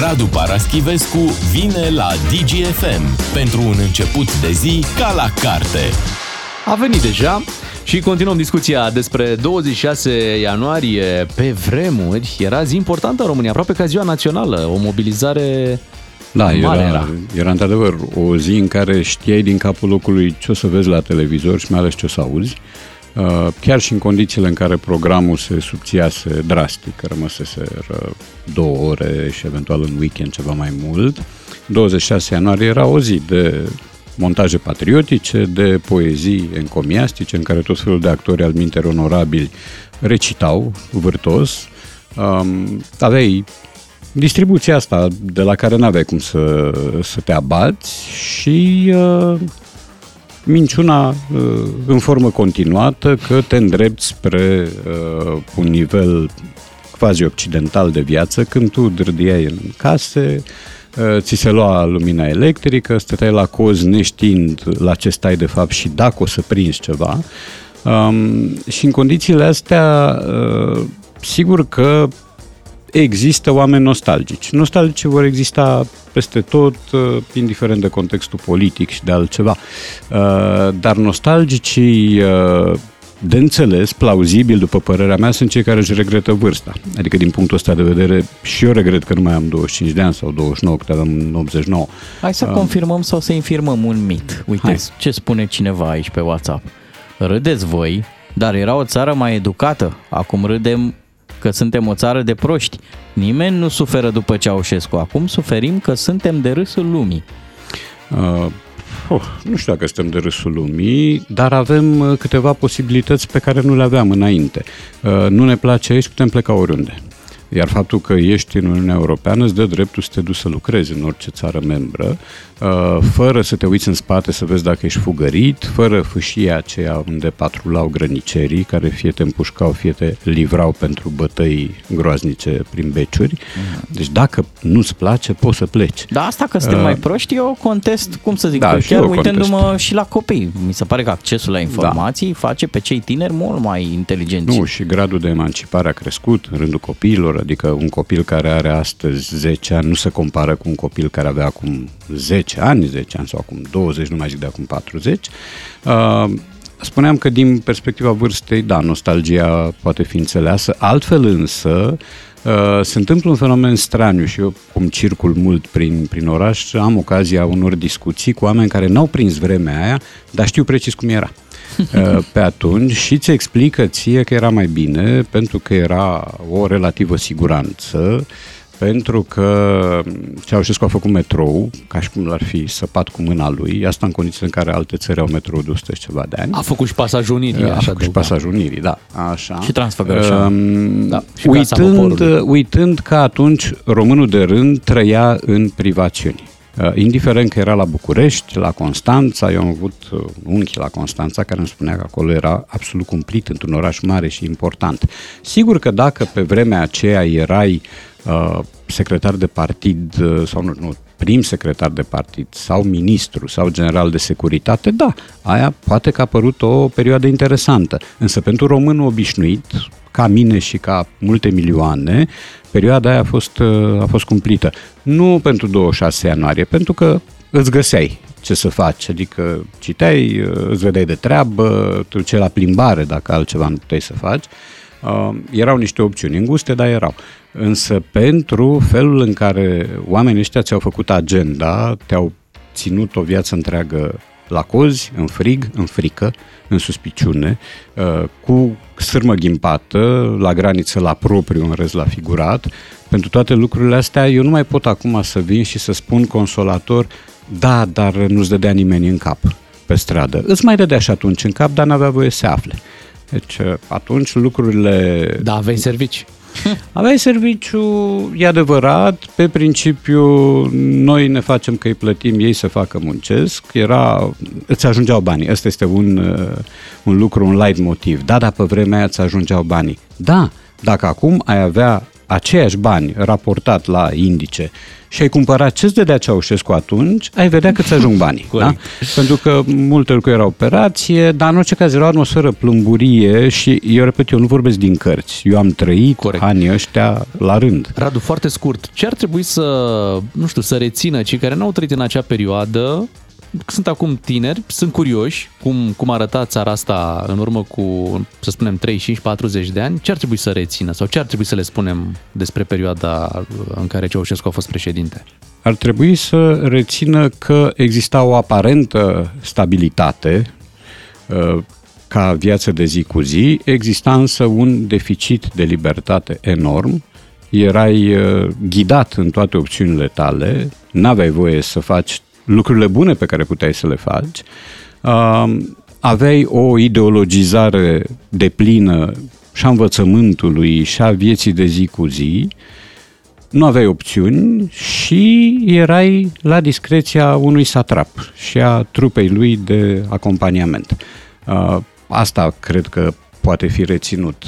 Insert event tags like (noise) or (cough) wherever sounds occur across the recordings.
Radu Paraschivescu vine la DGFM pentru un început de zi ca la carte. A venit deja și continuăm discuția despre 26 ianuarie. Pe vremuri era zi importantă în România, aproape ca ziua națională, o mobilizare Da, mare era, era. era. era într-adevăr o zi în care știai din capul locului ce o să vezi la televizor și mai ales ce o să auzi. Uh, Chiar și în condițiile în care programul se subțiase drastic, că rămăsese două ore și eventual în weekend ceva mai mult, 26 ianuarie era o zi de montaje patriotice, de poezii encomiastice, în care tot felul de actori al minte onorabili recitau vârtos. Um, aveai distribuția asta de la care n-aveai cum să, să te abați și uh, minciuna uh, în formă continuată că te îndrepți spre uh, un nivel quasi occidental de viață când tu dârdiai în case, uh, ți se lua lumina electrică, stăteai la coz neștiind la ce stai de fapt și dacă o să prinzi ceva. Um, și în condițiile astea, uh, sigur că există oameni nostalgici. Nostalgici vor exista peste tot, uh, indiferent de contextul politic și de altceva. Uh, Dar nostalgicii uh, de înțeles, plauzibil, după părerea mea, sunt cei care își regretă vârsta. Adică, din punctul ăsta de vedere, și eu regret că nu mai am 25 de ani sau 29, că aveam în 89. Hai să confirmăm sau să infirmăm un mit. Uite Hai. ce spune cineva aici pe WhatsApp. Râdeți voi, dar era o țară mai educată. Acum râdem că suntem o țară de proști. Nimeni nu suferă după Ceaușescu. Acum suferim că suntem de râsul lumii. Uh, oh, nu știu dacă suntem de râsul lumii, dar avem uh, câteva posibilități pe care nu le aveam înainte. Uh, nu ne place aici, putem pleca oriunde. Iar faptul că ești în Uniunea Europeană îți dă dreptul să te duci să lucrezi în orice țară membră, uh, fără să te uiți în spate să vezi dacă ești fugărit, fără fâșia aceea unde patrulau grănicerii, care fie te împușcau, fie te livrau pentru bătăi groaznice prin beciuri. Deci dacă nu-ți place, poți să pleci. Dar asta că suntem Uh, mai proști, eu contest, cum să zic, da, că și chiar eu uitându-mă contest. și la copii. Mi se pare că accesul la informații face pe cei tineri mult mai inteligenți. Nu, și gradul de emancipare a crescut în rândul copiilor, adică un copil care are astăzi 10 ani nu se compară cu un copil care avea acum 10 ani, 10 ani sau acum 20, nu mai zic de acum 40. Uh, spuneam că din perspectiva vârstei, da, nostalgia poate fi înțeleasă, altfel însă Uh, se întâmplă un fenomen straniu și eu, cum circul mult prin, prin oraș, am ocazia unor discuții cu oameni care n-au prins vremea aia, dar știu precis cum era uh, (laughs) pe atunci și ți explică ție că era mai bine pentru că era o relativă siguranță, pentru că Ceaușescu a făcut metrou, ca și cum l-ar fi săpat cu mâna lui, asta în condițiile în care alte țări au metrou de 100 și ceva de ani. A făcut și pasajul Unirii, A așa făcut și adăuga. pasajul Unirii, da, așa. Și Transfăgărășan. Um, Da, și Casa uitând, Poporului. uitând că atunci românul de rând trăia în privațiuni. Uh, Indiferent că era la București, la Constanța, eu am avut uh, un unchi la Constanța care îmi spunea că acolo era absolut cumplit într-un oraș mare și important. Sigur că dacă pe vremea aceea erai uh, secretar de partid uh, sau nu, nu, prim secretar de partid sau ministru sau general de securitate, da, aia poate că a părut o perioadă interesantă. Însă pentru românul obișnuit, ca mine și ca multe milioane, perioada aia a fost, uh, a fost cumplită. Nu pentru 26 ianuarie, pentru că îți găseai ce să faci, adică citeai, uh, îți vedeai de treabă, te duceai la plimbare dacă altceva nu puteai să faci. Uh, erau niște opțiuni înguste, dar erau. Însă pentru felul în care oamenii ăștia ți-au făcut agenda, te-au ținut o viață întreagă la cozi, în frig, în frică, în suspiciune, uh, cu sârmă ghimpată, la graniță la propriu, în rest la figurat. Pentru toate lucrurile astea, eu nu mai pot acum să vin și să spun consolator, da, dar nu-ți dădea nimeni în cap pe stradă. Îți mai dădea și atunci în cap, dar n-avea voie să se afle. Deci uh, atunci lucrurile Da, aveai servici. Aveai serviciu, e adevărat, pe principiu noi ne facem că îi plătim, ei să facă muncesc, era, îți ajungeau banii, ăsta este un, uh, un lucru, un light motiv. Da, dar pe vremea aia îți ajungeau banii. Da, dacă acum ai avea aceiași bani raportat la indice și ai cumpărat ce-ți dădea Ceaușescu atunci, ai vedea cât ajung banii. da? Pentru că multe lucruri erau operație, dar în orice caz era o atmosferă plumburie și eu repet, eu nu vorbesc din cărți. Eu am trăit Corect. anii ăștia la rând. Radu, foarte scurt, ce ar trebui să, nu știu, să rețină cei care n-au trăit în acea perioadă sunt acum tineri, sunt curioși cum, cum arăta țara asta în urmă cu, să spunem, 35-40 de ani, ce ar trebui să rețină sau ce ar trebui să le spunem despre perioada în care Ceaușescu a fost președinte? Ar trebui să rețină că exista o aparentă stabilitate uh, ca viață de zi cu zi, exista însă un deficit de libertate enorm, erai uh, ghidat în toate opțiunile tale, n-aveai voie să faci lucrurile bune pe care puteai să le faci, uh, aveai o ideologizare de plină și a învățământului și a vieții de zi cu zi, nu aveai opțiuni și erai la discreția unui satrap și a trupei lui de acompaniament. Uh, asta cred că poate fi reținut.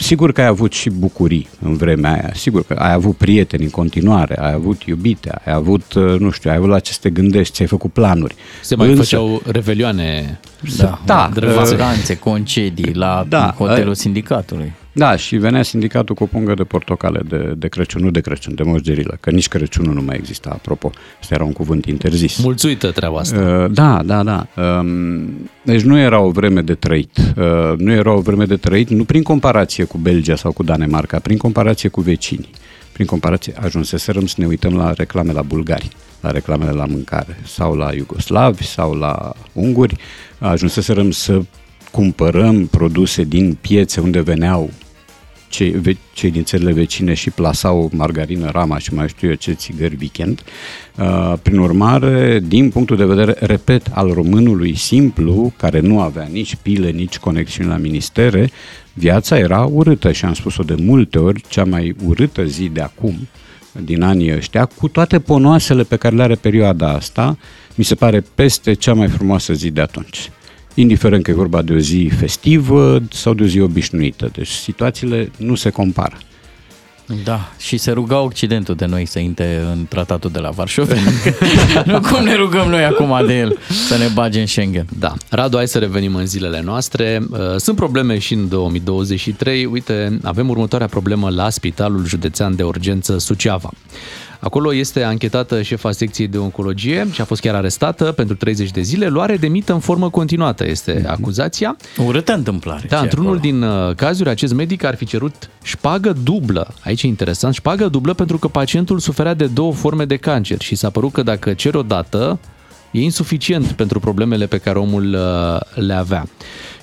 Uh, Sigur că ai avut și bucurii în vremea aia, sigur că ai avut prieteni în continuare, ai avut iubite, ai avut, uh, nu știu, ai avut la ce să te gândești, ți-ai făcut planuri. Se mai Însă, făceau revelioane, da, da vacanțe, concedii la da, hotelul sindicatului. Da, și venea sindicatul cu o pungă de portocale de, de Crăciun, nu de Crăciun, de Moș Gerilă, că nici Crăciunul nu mai exista, apropo. Asta era un cuvânt interzis. Mulțuită treaba asta. Uh, da, da, da. Um, deci nu era o vreme de trăit. Uh, nu era o vreme de trăit, nu prin comparație cu Belgia sau cu Danemarca, prin comparație cu vecinii. Prin comparație, ajunseserăm să ne uităm la reclame la bulgari, la reclamele la mâncare, sau la iugoslavi, sau la unguri. Ajunseserăm să cumpărăm produse din piețe unde veneau cei, cei din țările vecine și plasau margarină, rama și mai știu eu ce țigări weekend. Uh, prin urmare, din punctul de vedere, repet, al românului simplu, care nu avea nici pile, nici conexiuni la ministere, viața era urâtă și am spus-o de multe ori, cea mai urâtă zi de acum, din anii ăștia, cu toate ponoasele pe care le are perioada asta, mi se pare peste cea mai frumoasă zi de atunci indiferent că e vorba de o zi festivă sau de o zi obișnuită. Deci situațiile nu se compară. Da, și se ruga Occidentul de noi să intre în tratatul de la Varșovia. (laughs) nu cum ne rugăm noi acum de el să ne bage în Schengen. Da. Radu, hai să revenim în zilele noastre. Uh, sunt probleme și în 2023. Uite, avem următoarea problemă la Spitalul Județean de Urgență Suceava. Acolo este anchetată șefa secției de oncologie și a fost chiar arestată pentru 30 de zile. Luare de mită în formă continuată este mhm. acuzația. Urâtă întâmplare. Da, într-unul acolo. din uh, cazuri, acest medic ar fi cerut șpagă dublă. Aici e interesant, șpagă dublă pentru că pacientul suferea de două forme de cancer și s-a părut că dacă cer o dată, e insuficient pentru problemele pe care omul uh, le avea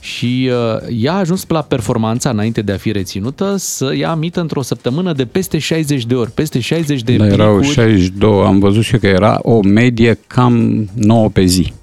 și uh, ea a ajuns la performanța înainte de a fi reținută să ia mită într-o săptămână de peste 60 de ori, peste 60 de da, erau 62, am văzut și că era o medie cam 9 pe zi.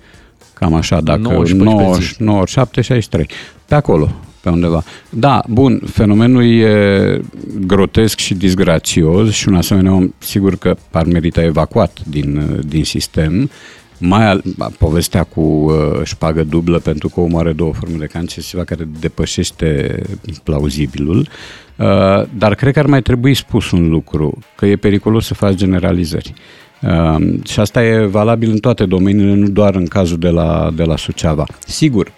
Cam așa, dacă 9, 9 7, 63. Pe acolo, pe undeva. Da, bun, fenomenul e grotesc și disgrațios și un asemenea om sigur că ar merita evacuat din, din sistem, mai al, povestea cu uh, șpagă dublă pentru că omul are două forme de cancer, ceva care depășește plauzibilul, uh, dar cred că ar mai trebui spus un lucru, că e periculos să faci generalizări. Uh, și asta e valabil în toate domeniile, nu doar în cazul de la, de la Suceava. Sigur,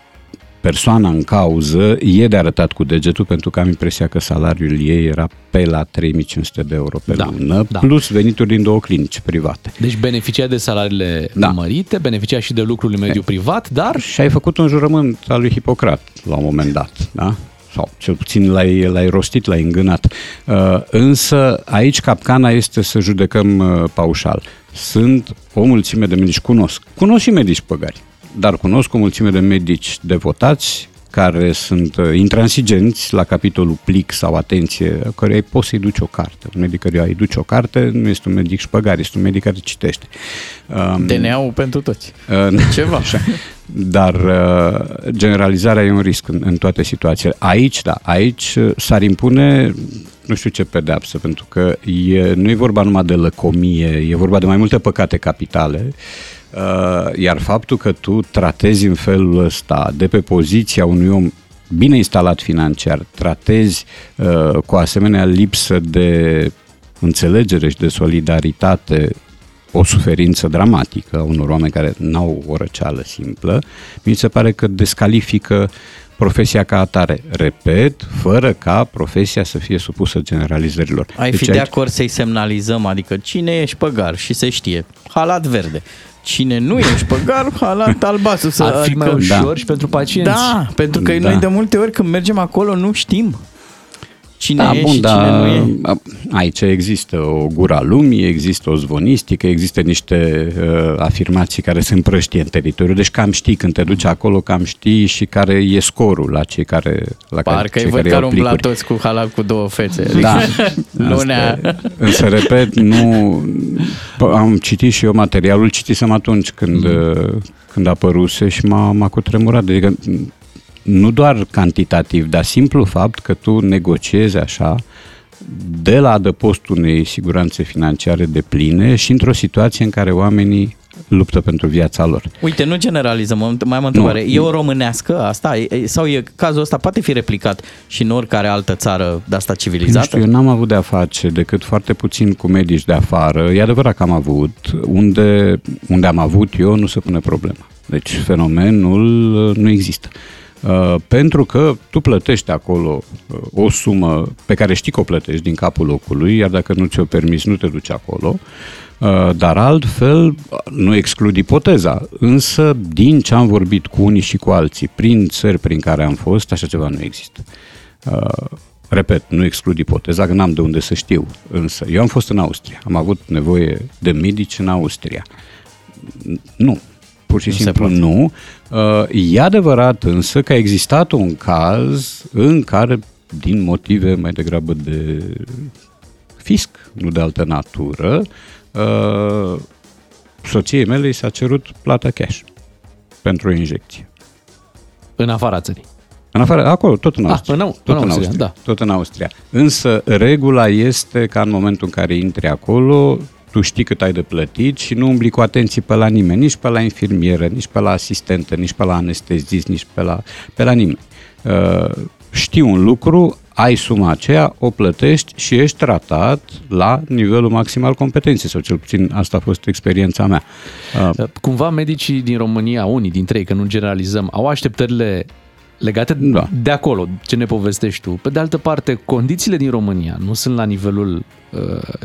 persoana în cauză e de arătat cu degetul pentru că am impresia că salariul ei era pe la 3500 de euro pe da, lună, da. plus venituri din două clinici private. Deci beneficia de salariile da. mărite, beneficia și de lucrul în mediul privat, dar... Și ai făcut un jurământ al lui Hipocrat la un moment dat, da? sau cel puțin l-ai, l-ai rostit, l-ai îngânat. Uh, însă aici capcana este să judecăm uh, paușal. Sunt o mulțime de medici, cunosc. Cunosc și medici păgari dar cunosc o mulțime de medici devotați care sunt uh, intransigenți la capitolul plic sau atenție, care poți să-i duci o carte. Un medic care îi duci o carte nu este un medic șpăgar, este un medic care citește. Um, DNA-ul pentru toți. Uh, (laughs) Ceva. Așa. Dar uh, generalizarea e un risc în, în toate situațiile. Aici, da, aici uh, s-ar impune nu știu ce pedeapsă, pentru că e, nu e vorba numai de lăcomie, e vorba de mai multe păcate capitale Uh, iar faptul că tu tratezi în felul ăsta, de pe poziția unui om bine instalat financiar, tratezi uh, cu asemenea lipsă de înțelegere și de solidaritate o suferință dramatică a unor oameni care n-au o răceală simplă, mi se pare că descalifică profesia ca atare. Repet, fără ca profesia să fie supusă generalizărilor. Ai deci fi aici... de acord să-i semnalizăm, adică cine e șpăgar și se știe, halat verde. Cine nu e șpăgar, halat albastru. Să, Ar fi adică, mai ușor da. și pentru pacienți. Da, pentru că da. noi de multe ori când mergem acolo nu știm cine da, e bun, și da, cine nu e. Aici există o gura lumii, există o zvonistică, există niște uh, afirmații care se împrăștie în teritoriu, deci cam știi când te duci acolo, cam știi și care e scorul la cei care la Parcă care, cei care care umbla toți cu halal cu două fețe. Da. (laughs) Lunea. Însă, repet, nu... Am citit și eu materialul, citisem atunci când, mm. când apăruse și m-a, m-a cutremurat. Adică nu doar cantitativ, dar simplu fapt că tu negociezi așa de la adăpostul unei siguranțe financiare de pline și într-o situație în care oamenii luptă pentru viața lor. Uite, nu generalizăm, mai am o întrebare. Nu. E o românească asta? Sau e, cazul ăsta poate fi replicat și în oricare altă țară de asta civilizată? Nu știu, eu n-am avut de-a face decât foarte puțin cu medici de afară. E adevărat că am avut. Unde, unde am avut eu nu se pune problema. Deci fenomenul nu există. Uh, pentru că tu plătești acolo uh, o sumă pe care știi că o plătești din capul locului, iar dacă nu ți-o permis, nu te duci acolo, uh, dar altfel nu exclud ipoteza, însă din ce am vorbit cu unii și cu alții, prin țări prin care am fost, așa ceva nu există. Repet, nu exclud ipoteza, că n-am de unde să știu, însă eu am fost în Austria, am avut nevoie de medici în Austria. Nu, pur și nu simplu nu. Uh, e adevărat însă că a existat un caz în care, din motive mai degrabă de fisc, nu de altă natură, uh, soției mele i s-a cerut plata cash pentru o injecție. În afara țării. În afară, acolo, tot în ah, Austria. Ah, în, tot în, în Austria, Austria, da. Tot în Austria. Însă, regula este ca în momentul în care intri acolo, tu știi cât ai de plătit și nu umbli cu atenție pe la nimeni, nici pe la infirmieră, nici pe la asistentă, nici pe la anestezist, nici pe la, pe la nimeni. Uh, știi un lucru, ai suma aceea, o plătești și ești tratat la nivelul maxim al competenței, sau cel puțin asta a fost experiența mea. Uh, Cumva medicii din România, unii dintre ei, că nu generalizăm, au așteptările legate da. de acolo, ce ne povestești tu. Pe de altă parte, condițiile din România nu sunt la nivelul uh,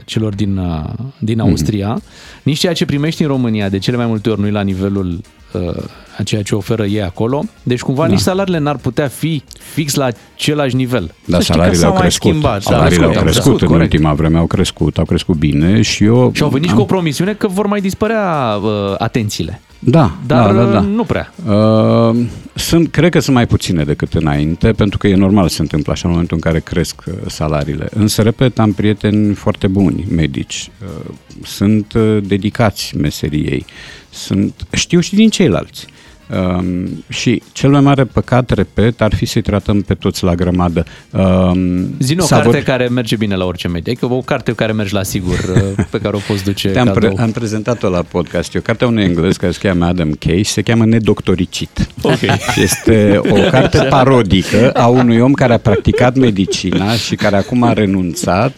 celor din, uh, din mhm. Austria, mm-hmm. nici ceea ce primești în România de cele mai multe ori nu e la nivelul uh, a ceea ce oferă ei acolo. Deci cumva da. nici salariile n-ar putea fi fix la același nivel. Da, Să salariile au crescut. Schimbat, salariile au crescut, crescut în corect. ultima vreme, au crescut, au crescut bine și eu... Și au venit am... cu o promisiune că vor mai dispărea uh, atențiile. Da, dar da, da, da. nu prea. Uh, sunt, cred că sunt mai puține decât înainte, pentru că e normal să se întâmple așa în momentul în care cresc uh, salariile. Însă, repet, am prieteni foarte buni, medici. Uh, sunt uh, dedicați meseriei. Sunt, știu și din ceilalți. Uh, Um, și cel mai mare păcat, repet, ar fi să-i tratăm pe toți la grămadă. Um, Zine o carte vor... care merge bine la orice medie, adică o carte care merge la sigur, uh, pe care o poți duce Te-am pre- am prezentat-o la podcast. E o carte a unui englez care se cheamă Adam Case, se cheamă Nedoctoricit. Okay. Este o carte parodică a unui om care a practicat medicina și care acum a renunțat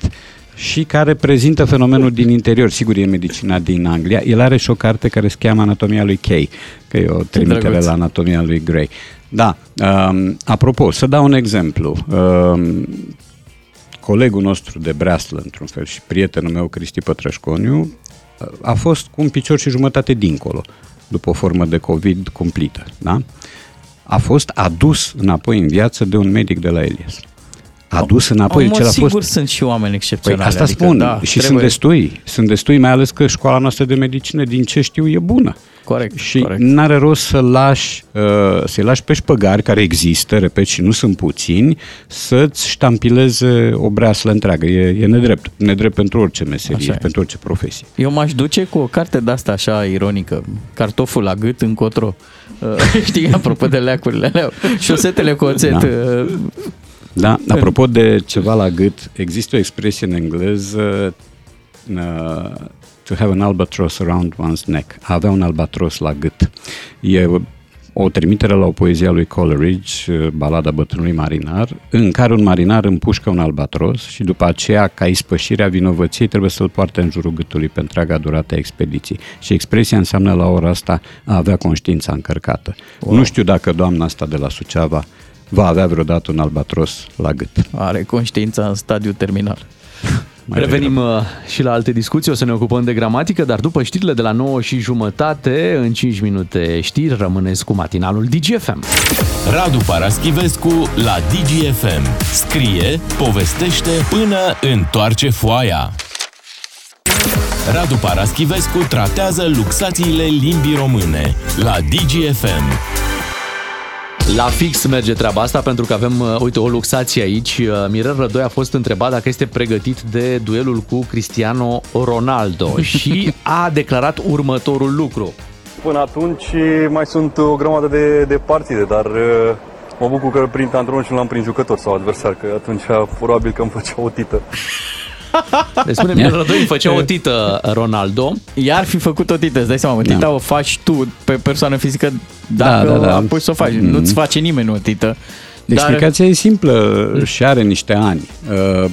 și care prezintă fenomenul din interior. Sigur, e medicina din Anglia. El are și o carte care se cheamă Anatomia lui Kay, că e o trimitere la Anatomia lui Gray. Da, um, apropo, să dau un exemplu. Um, colegul nostru de breaslă, într-un fel, și prietenul meu, Cristi Pătrășconiu, a fost cu un picior și jumătate dincolo, după o formă de COVID cumplită. Da? A fost adus înapoi în viață de un medic de la Elias adus înapoi. Mă, sigur fost... sunt și oameni excepționali. Păi asta adică, spun da, și trebuie... sunt destui. Sunt destui, mai ales că școala noastră de medicină, din ce știu, e bună. Corect. Și corect. n-are rost să lași, uh, să-i lași pe șpăgari care există, repet, și nu sunt puțini, să-ți ștampileze o breaslă întreagă. E, e nedrept. Nedrept pentru orice meserie, pentru orice profesie. Eu m-aș duce cu o carte de asta așa ironică, cartoful la gât încotro. Uh, (laughs) știi, apropo de leacurile alea, șosetele cu oțet. Da. Uh, da, (laughs) apropo de ceva la gât, există o expresie în engleză uh, to have an albatross around one's neck, a avea un albatros la gât. E o trimitere la o poezie a lui Coleridge, uh, balada bătrânului marinar, în care un marinar împușcă un albatros și după aceea, ca ispășirea vinovăției, trebuie să-l poarte în jurul gâtului pe întreaga durată a expediției. Și expresia înseamnă la ora asta a avea conștiința încărcată. Wow. Nu știu dacă doamna asta de la Suceava va avea vreodată un albatros la gât. Are conștiința în stadiu terminal. (laughs) Mai Revenim degrabă. Uh, și la alte discuții, o să ne ocupăm de gramatică, dar după știrile de la 9 și jumătate, în 5 minute știri, rămâneți cu matinalul DGFM. Radu Paraschivescu la DGFM. Scrie, povestește până întoarce foaia. Radu Paraschivescu tratează luxațiile limbii române la DGFM. La fix merge treaba asta pentru că avem, uh, uite, o luxație aici. Uh, Mirel Rădoi a fost întrebat dacă este pregătit de duelul cu Cristiano Ronaldo (laughs) și a declarat următorul lucru. Până atunci mai sunt o grămadă de, de partide, dar uh, mă bucur că prin antrenor și nu l-am prin jucător sau adversar, că atunci probabil că îmi făcea o tită. (laughs) Deci (laughs) spune Mirel Rădoi făcea o tită Ronaldo. Iar fi făcut o tită, îți dai seama, tita da. o faci tu pe persoană fizică dacă da, da, da. apoi să o faci. Mm-hmm. Nu-ți face nimeni o tită. Explicația dar... e simplă și are niște ani. Uh,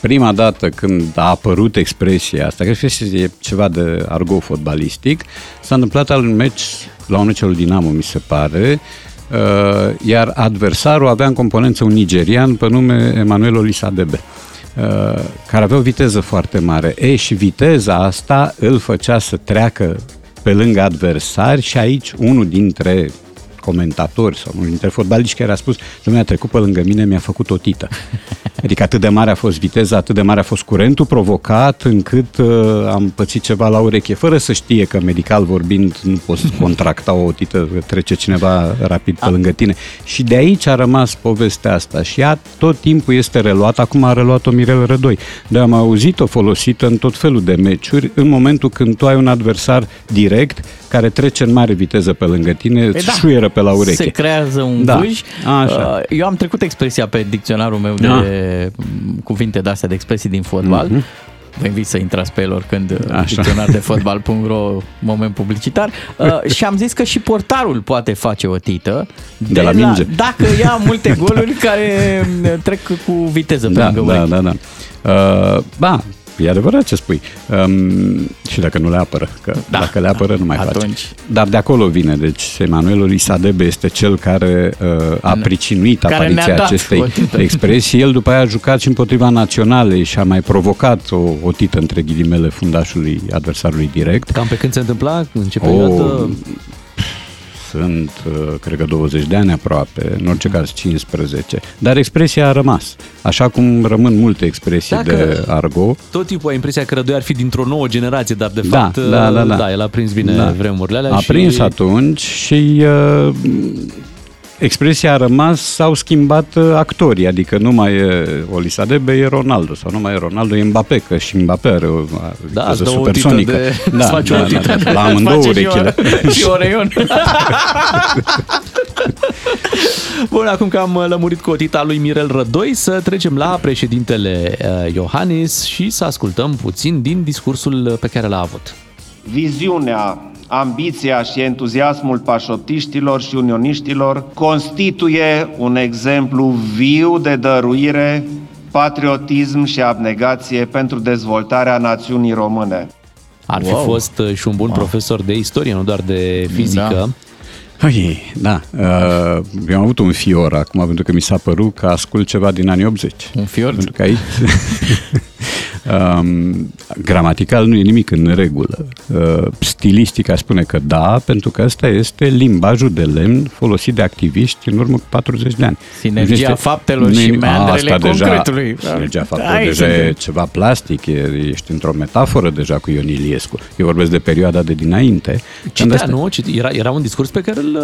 prima dată când a apărut expresia asta, cred că e ceva de argo fotbalistic, s-a întâmplat al un meci, la un meci al Dinamo, mi se pare, uh, iar adversarul avea în componență un nigerian pe nume Emanuel Olisadebe. Uh, care avea o viteză foarte mare. E, și viteza asta îl făcea să treacă pe lângă adversari și aici unul dintre comentatori sau unul dintre fotbaliști care a spus Dom'le, a trecut pe lângă mine, mi-a făcut o tită. (laughs) Adică atât de mare a fost viteza, atât de mare a fost curentul provocat, încât uh, am pățit ceva la ureche, fără să știe că medical vorbind nu poți (laughs) contracta o tită, trece cineva rapid pe lângă tine. Și de aici a rămas povestea asta și ea tot timpul este reluată, acum a reluat-o Mirel Rădoi. Dar am auzit-o folosită în tot felul de meciuri, în momentul când tu ai un adversar direct care trece în mare viteză pe lângă tine, îți da, șuieră pe la ureche. Se creează un da. vâj. Așa. Uh, eu am trecut expresia pe dicționarul meu da. de cuvinte de-astea, de expresii din fotbal. Mm-hmm. Vă invit să intrați pe el oricând Așa. dicționar de fotbal.ro moment publicitar uh, (laughs) și am zis că și portarul poate face o tită de, de la minge. La, dacă ia multe (laughs) goluri care trec cu viteză pe da, lângă da, da, da. Uh, ba, E adevărat ce spui. Um, și dacă nu le apără, că da, dacă le apără nu mai atunci... face. Dar de acolo vine. Deci Emanuel Isadebe este cel care uh, a pricinuit care apariția acestei expresii. El după aia a jucat și împotriva naționale și a mai provocat o, o tită între ghilimele fundașului adversarului direct. Cam pe când se întâmpla? În ce perioadă? O, sunt, uh, cred că 20 de ani aproape, în orice caz 15, dar expresia a rămas. Așa cum rămân multe expresii Dacă de argo. Tot timpul ai impresia că Rădoi ar fi dintr-o nouă generație, dar de da, fapt, da, da, da. da el a prins bine da. vremurile alea. A și... prins atunci și uh, expresia a rămas, s-au schimbat uh, actorii, adică nu mai e Olisadebe, e Ronaldo, sau nu mai e Ronaldo, e Mbappé, că și Mbappé are o da, supersonică. De... Da, da, da, da, la amândouă urechile. (laughs) Și Oreion. (laughs) Bun, acum că am lămurit cu otita lui Mirel Rădoi, să trecem la președintele uh, Iohannis și să ascultăm puțin din discursul pe care l-a avut. Viziunea ambiția și entuziasmul pașotiștilor și unioniștilor constituie un exemplu viu de dăruire, patriotism și abnegație pentru dezvoltarea națiunii române. Ar fi wow. fost uh, și un bun wow. profesor de istorie, nu doar de fizică. Da. Oi, da. Uh, eu am avut un fior acum, pentru că mi s-a părut că ascult ceva din anii 80. Un fior? Pentru că aici... (laughs) Um, gramatical nu e nimic în regulă. Uh, stilistica spune că da, pentru că ăsta este limbajul de lemn folosit de activiști în urmă cu 40 de ani. Sinergia este, faptelor și meandrele concretului. Deja, sinergia faptelor Ai, deja e ceva plastic, e, ești într-o metaforă deja cu Ion Iliescu. Eu vorbesc de perioada de dinainte. Citea, asta... nu? Era, era un discurs pe care îl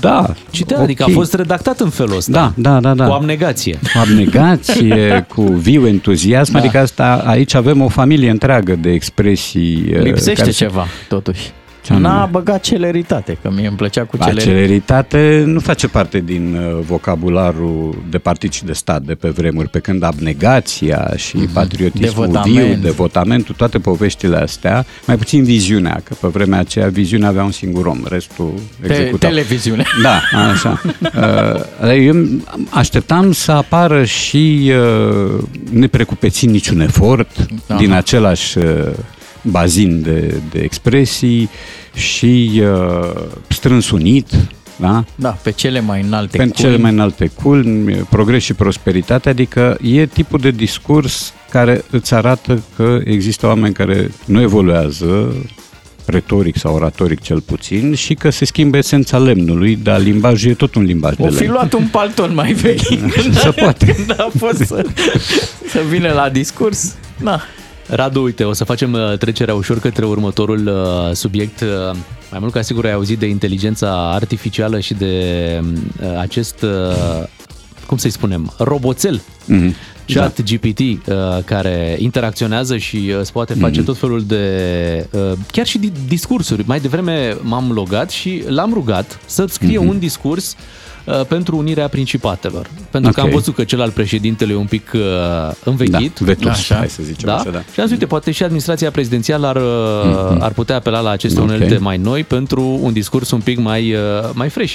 da, citea, okay. adică a fost redactat în felul ăsta. Da, da, da. da. Cu abnegație. Cu abnegație, (laughs) cu viu entuziasm, da. adică asta aici avem o familie întreagă de expresii. Uh, Lipsește care ceva, totuși. Ce anume? N-a băgat celeritate, că mie îmi plăcea cu Ba, celeritate. celeritate nu face parte din uh, vocabularul de partid și de stat de pe vremuri, pe când abnegația și patriotismul Devotament. viu, devotamentul, toate poveștile astea, mai puțin viziunea, că pe vremea aceea viziunea avea un singur om, restul Te- executa. televiziune. (laughs) Da, așa. (laughs) Uh, eu așteptam să apară și uh, neprecupețit niciun efort Aha. din același uh, bazin de, de expresii și uh, strâns unit, da? Da, pe cele mai înalte Pentru culmi. cele mai înalte culmi, progres și prosperitate, adică e tipul de discurs care îți arată că există oameni care nu evoluează retoric sau oratoric cel puțin și că se schimbă esența lemnului, dar limbajul e tot un limbaj de O fi lemn. luat un palton mai vechi. (laughs) Se poate. (laughs) Când a fost să, să vină la discurs. Na, Radu, uite, o să facem uh, trecerea ușor către următorul uh, subiect. Uh, Mai mult ca sigur ai auzit de inteligența artificială și de uh, acest, uh, cum să-i spunem, roboțel. Mhm. Chat GPT uh, care interacționează și uh, îți poate face tot felul de uh, chiar și di- discursuri. Mai devreme m-am logat și l-am rugat să-ți scrie un discurs uh, pentru unirea principatelor. Pentru că Ok. am văzut că cel al președintelui e un pic uh, Da, învechit. vetus, Așa. hai să zicem Da? așa, da. Și am zis, uite, poate și administrația prezidențială ar, mm-hmm. ar putea apela la aceste Ok. unelte mai noi pentru un discurs un pic mai, uh, mai fresh.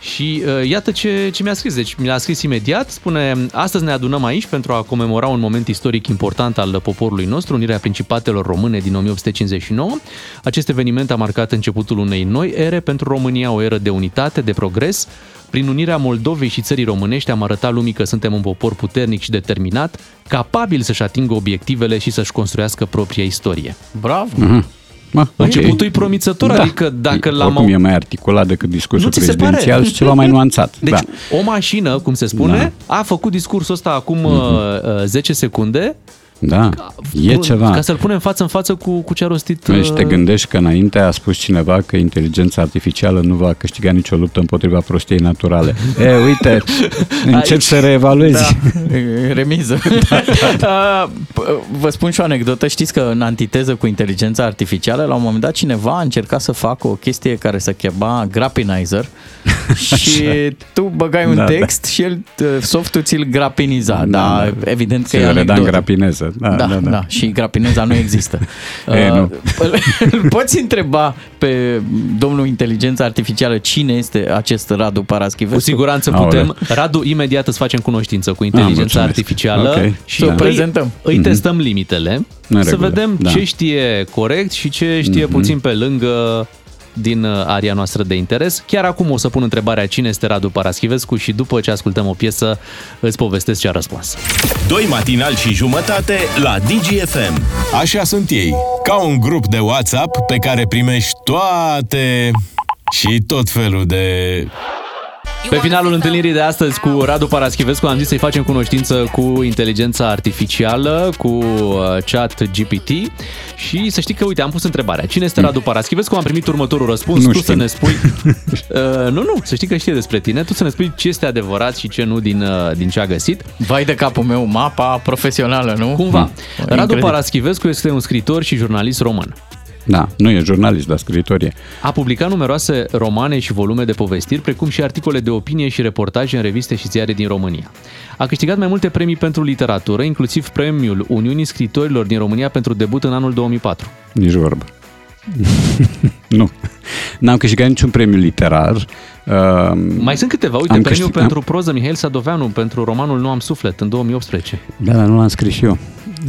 Și uh, iată ce, ce mi-a scris. Deci mi-a scris imediat, spune, astăzi ne adunăm aici pentru a comemora un moment istoric important al poporului nostru, unirea principatelor române din 1859. Acest eveniment a marcat începutul unei noi ere pentru România, o eră de unitate, de progres. Prin unirea Moldovei și țării românești am arătat lumii că suntem un popor puternic și determinat, capabil să-și atingă obiectivele și să-și construiască propria istorie. bravo. Mhm. Mă, ok. Începutul e promițător, Da. adică dacă l-am... Oricum e mai articulat decât discursul Nu ți se pare? prezidențial și ceva mai nuanțat. (laughs) Deci da. o mașină, cum se spune, a făcut discursul ăsta acum uh, 10 secunde Da, e Bun, ceva. Ca să-l punem față în față cu, cu ce a rostit... Deci te uh, gândești că înainte a spus cineva că inteligența artificială nu va câștiga nicio luptă împotriva prostiei naturale. (laughs) E, uite, încep Aici- să reevaluezi. Da, e (laughs) remiză. (laughs) Uh, Vă spun și o anecdotă. Știți că în antiteză cu inteligența artificială, la un moment dat cineva a încercat să facă o chestie care se chema grapinizer și tu băgai un Da, da. text și el, uh, softul ți-l grapiniza. Da, Da, da, evident că Se e reda în anecdotă. grapineză. Da, Da, da, da, da. da. Și grapineza nu există. (laughs) E, nu. (laughs) Îl- Îl poți întreba pe domnul inteligența artificială cine este acest Radu Paraschivescu? Cu siguranță Aoleu. putem. Radu, imediat îți facem cunoștință cu inteligența mulțumesc. artificială Ok. și Să o îi- prezentăm. Îi testăm limitele, În să regulă, vedem da. ce știe corect și ce știe puțin pe lângă din uh, aria noastră de interes. Chiar acum o să pun întrebarea cine este Radu Paraschivescu și după ce ascultăm o piesă îți povestesc ce a răspuns. Doi matinali și jumătate la DGFM. Așa sunt ei, ca un grup de WhatsApp pe care primești toate și tot felul de... Pe finalul întâlnirii de astăzi cu Radu Paraschivescu am zis să-i facem cunoștință cu inteligența artificială, cu uh, chat GPT și să știi că, uite, am pus întrebarea. Cine este Radu Paraschivescu? Am primit următorul răspuns. Nu tu știu. să ne spui... (laughs) uh, nu, nu, să știi că știe despre tine. Tu să ne spui ce este adevărat și ce nu din, uh, din ce a găsit. Vai de capul meu, mapa profesională, nu? Cumva. Hmm. Radu Incredibil. Paraschivescu este un scriitor și jurnalist român. Da, nu e jurnalist, dar scritorie. A publicat numeroase romane și volume de povestiri, precum și articole de opinie și reportaje în reviste și ziare din România. A câștigat mai multe premii pentru literatură, inclusiv premiul Uniunii Scritorilor din România pentru debut în anul 2004. Nici vorbă. (laughs) nu. N-am câștigat niciun premiu literar. Uh, Mai sunt câteva, uite, Am premiul câștig- pentru proză Mihail Sadoveanu pentru romanul Nu am suflet în 2018. Da, dar nu l-am scris și eu.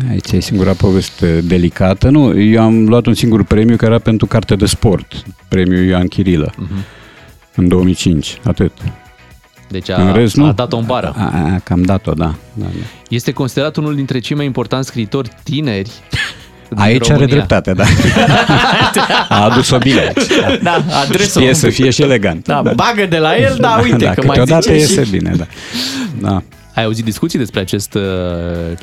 Aici e singura poveste delicată. Nu, eu am luat un singur premiu care era pentru carte de sport. Premiul Ioan Chirilă. În 2005. Atât. Deci În a, rest, nu. a dat-o în bară. A, a, că am dat-o, da. da, da. Este considerat unul dintre cei mai importanți scritori tineri din Aici are România. dreptate, da. (laughs) A adus-o bine aici. Da, adresă Știe să fie și elegant. Da, bagă de la el, da, uite, da, că mai câteodată zice iese și... bine, da. Da, Ai auzit discuții despre acest uh,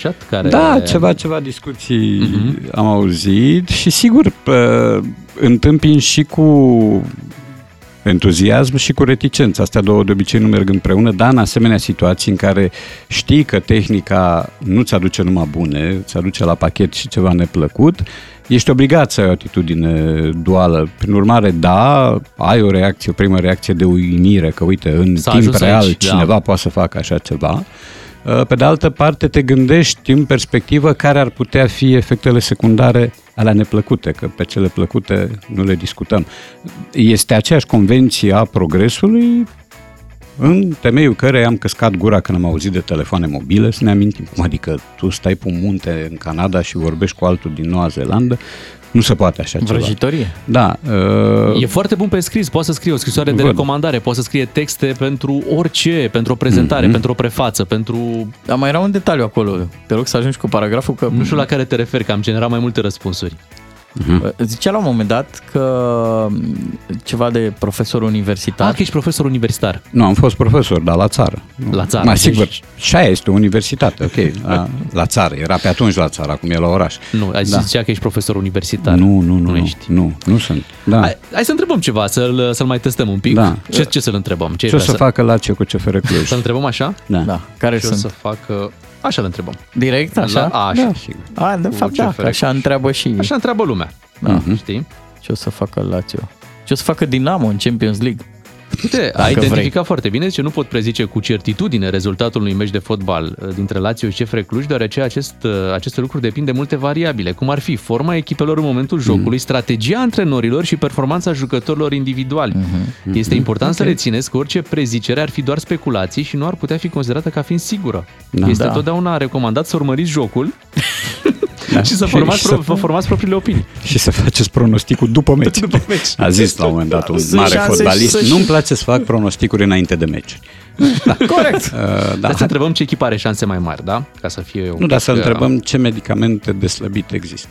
chat? Care... da ceva, ceva discuții am auzit și sigur pă, întâmpin și cu entuziasm și cu reticență. Astea două de obicei nu merg împreună, dar în asemenea situații în care știi că tehnica nu ți aduce numai bune, ți aduce la pachet și ceva neplăcut, ești obligat să ai o atitudine duală. Prin urmare, da, ai o reacție, o primă reacție de uimire, că uite, în S-a timp ajuns real aici, da. cineva poate să facă așa ceva. Uh, Pe de altă parte, te gândești în perspectivă care ar putea fi efectele secundare alea neplăcute, că pe cele plăcute nu le discutăm. Este aceeași convenție a progresului în temeiul care am căscat gura când am auzit de telefoane mobile, să ne amintim. Cum adică tu stai pe un munte în Canada și vorbești cu altul din Noua Zeelandă? Nu se poate așa ceva. Vrăjitorie. Da. Uh, E foarte bun pe scris, poate să scrie o scrisoare de Văd. recomandare, poate să scrie texte pentru orice, pentru o prezentare, Mhm. pentru o prefață, pentru... Dar mai era un detaliu acolo. Te rog să ajungi cu paragraful că... Nu știu la care te referi, că am generat mai multe răspunsuri. Zicea la un moment dat că ceva de profesor universitar. Ah, că ești profesor universitar. Nu, am fost profesor, dar la țară. Nu. La țară, Mai deci- sigur, și aia este o universitate, ok. La, la țară, era pe atunci la țară, acum e la oraș. Nu, ai Da. zicea că ești profesor universitar. Nu, nu, nu, Nu nu, ești. nu, nu sunt. Da. Hai, hai să întrebăm ceva, să-l, să-l mai testăm un pic. Da. Ce, ce să-l întrebăm? Ce, Ce o vrea să facă la ce cu CFR Cluj? Să-l întrebăm așa? Da. Da, care Ce o sunt? să facă... Așa îl întrebăm. Direct, așa? La, a, așa. Da, sigur. A, de Cu fapt, da, CFR că așa Cluj. întreabă și Așa întreabă lumea. Da. Știi? ce o să facă Lazio. Ce o să facă Dinamo în Champions League. Uite, ai identificat foarte bine ce nu pot prezice cu certitudine rezultatul unui meci de fotbal uh, dintre Lazio și CFR Cluj, deoarece acest, uh, aceste lucruri depind de multe variabile, cum ar fi forma echipelor în momentul jocului, strategia antrenorilor și performanța jucătorilor individuali. Este important să rețineți că orice prezicere ar fi doar speculații și nu ar putea fi considerată ca fiind sigură. Da. Este Da. totdeauna recomandat să urmăriți jocul (laughs) Da. și să Și- formați, și pro- să- vă formați propriile opinii. Și să faceți pronosticul după meci. După meci. A zis la un moment dat un Sunt mare șanse fotbalist, să- nu-mi place să fac pronosticuri înainte de meci. (laughs) Corect. Uh, da. Da. Să întrebăm ce echipă are șanse mai mari, da? Ca să fie un Nu, dar pic, să uh, întrebăm ce medicamente de slăbit există.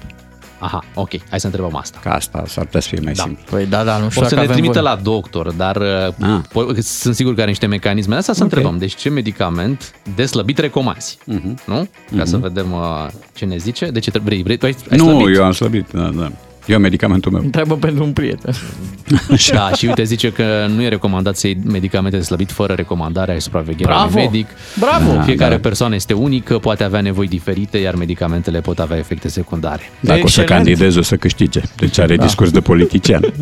Aha, ok, hai să întrebăm asta. Ca asta s-ar putea să fie mai Da. simplu. Păi da, da, nu știu O să dacă ne avem trimită voie. la doctor, dar Ah. po- sunt sigur că are niște mecanisme. Asta să Ok. întrebăm. Deci ce medicament de slăbit recomanzi? Mhm. Nu? Ca să vedem uh, ce ne zice. De ce trebuie? Vrei, vrei, tu ai, ai Nu, slăbit? eu am slăbit, da, da. Eu am medicamentul meu. Întreabă pentru un prieten. (laughs) Da, și uite, zice că nu e recomandat să iei medicamente de slăbit fără recomandarea și supravegherea Bravo! unui medic. Bravo! Fiecare da. persoană este unică, poate avea nevoi diferite, iar medicamentele pot avea efecte secundare. Dacă o să Excelent. candidez, o să câștige. Deci are discurs de politician. (laughs)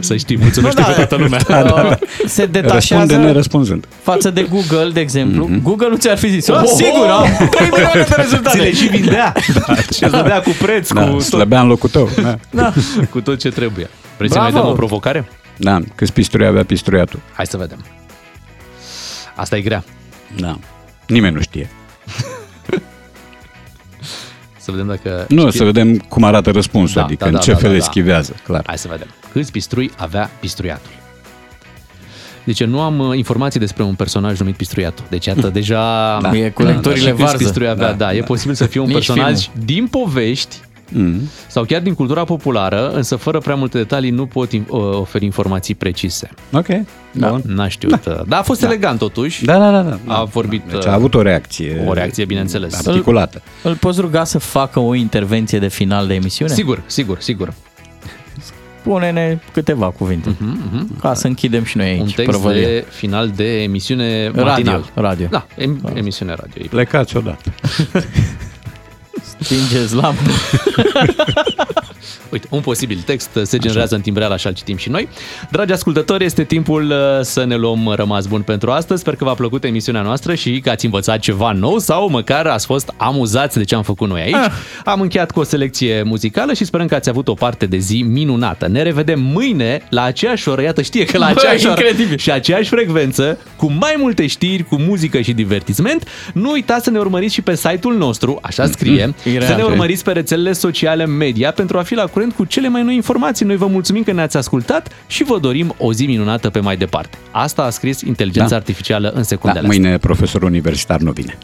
Să știi, mulțumesc da. pe toată lumea. Uh, (laughs) Se Răspunde detașează nerăspunzând. față de Google, de exemplu. Google nu ți-ar fi zis, oh, sigur, am 3 milioane de rezultate. Ți le și vindea. și îți dădea cu preț, Da, cu, tot, slăbea în locul tău. Da. (laughs) cu tot ce trebuie. Vrei să Bravo! mai dăm o provocare? da. Câți pisturi avea pistruiatul? Hai să vedem. Asta e grea. Da. Nimeni nu știe. (laughs) Să vedem dacă... Nu, știe- să vedem cum arată răspunsul, Da, adică da, în da, ce da, fel da, le da. schivează, clar. Hai să vedem. Câți pistrui avea pistruiatul? Deci nu am uh, informații despre un personaj numit Pistruiatul. Deci iată, deja... Da. E cu lectorile și câți varză. pistrui avea, Da, da, e posibil să fie un Nici personaj din povești Mm. sau chiar din cultura populară, însă fără prea multe detalii nu pot in- uh, oferi informații precise. Ok. Da. Bun. N-a știut. Da. Dar a fost elegant totuși. Da, da, da. da. A vorbit, Deci uh, a avut o reacție. o reacție, bineînțeles. Articulată. Îl poți ruga să facă o intervenție de final de emisiune? Sigur, sigur, sigur. Pune-ne câteva cuvinte. Ca să închidem și noi aici Mhm, Un text prăvălia. de final de emisiune Radio, matinal. radio. Da, em, emisiune radio. Plecați odată. (laughs) ginger's love lump. (laughs) Uite, un posibil text se generează în timbreal, așa îl citim și noi. Dragi ascultători, este timpul uh, să ne luăm rămas bun pentru astăzi. Sper că v-a plăcut emisiunea noastră și că ați învățat ceva nou sau măcar ați fost amuzați de ce am făcut noi aici. Ah. Am încheiat cu o selecție muzicală și sperăm că ați avut o parte de zi minunată. Ne revedem mâine la aceeași oră, iată știe că la Bă, aceeași oră incredibil. și aceeași frecvență, cu mai multe știri, cu muzică și divertisment. Nu uitați să ne urmăriți și pe site-ul nostru, așa scrie, Ireal. să ne urmăriți pe rețelele sociale media pentru a fi la curent cu cele mai noi informații. Noi vă mulțumim că ne-ați ascultat și vă dorim o zi minunată pe mai departe. Asta a scris inteligența Da. artificială în Da, secundele astea. mâine profesor universitar nu vine.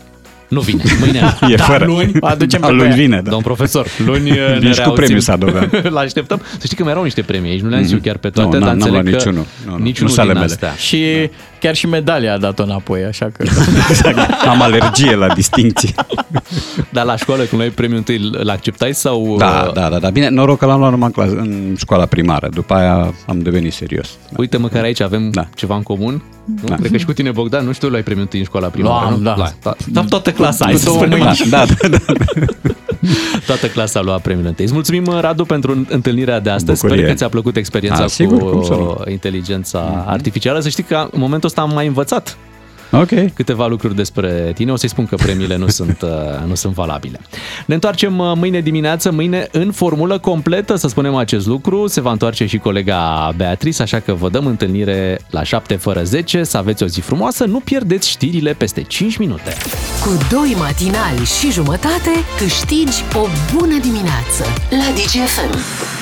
Nu vine, mâine. (laughs) E da, fără. luni, aducem Da, pe luni ea. vine, da. Domn profesor, luni uh, ne Vin și cu reauzim. premiul Sadovean. Îl așteptăm. Să știi că mai erau niște premii aici, nu le-am zis eu chiar pe toate, Mhm. Nu, dar n-am- n-am înțeleg luat că niciunul. Nu, nu, niciunul nu sale din mele. astea. Și chiar și medalia a dat-o înapoi, așa că... (laughs) Exact. Am alergie la distinție. (laughs) Dar la școală, când luai premiul întâi, îl acceptai sau... Da, uh, da, da, da. Bine, noroc că l-am luat numai în, clasă, în școala primară. După aia am devenit serios. Uite, măcar aici avem Da. ceva în comun. Nu? Da. Cred că și cu tine, Bogdan, nu știu, luai premiul întâi în școala primară, Luam, nu? da. La, da. Dar toată clasa, hai Cu să două spunem mâini. așa. Da, da, da. (laughs) Toată clasa a luat premiul întâi. Îți mulțumim, Radu, pentru întâlnirea de astăzi. Bucurie. Sper că ți-a plăcut experiența A, sigur, cum să cu nu. inteligența artificială. Să știi că în momentul ăsta am mai învățat Ok. câteva lucruri despre tine. O să-i spun că premiile nu sunt, (laughs) uh, nu sunt valabile. Ne întoarcem uh, mâine dimineață, mâine în formulă completă, să spunem acest lucru. Se va întoarce și colega Beatrice, așa că vă dăm întâlnire la 7 fără 10. Să aveți o zi frumoasă, nu pierdeți știrile peste 5 minute. Cu doi matinali și jumătate câștigi o bună dimineață la DGFM.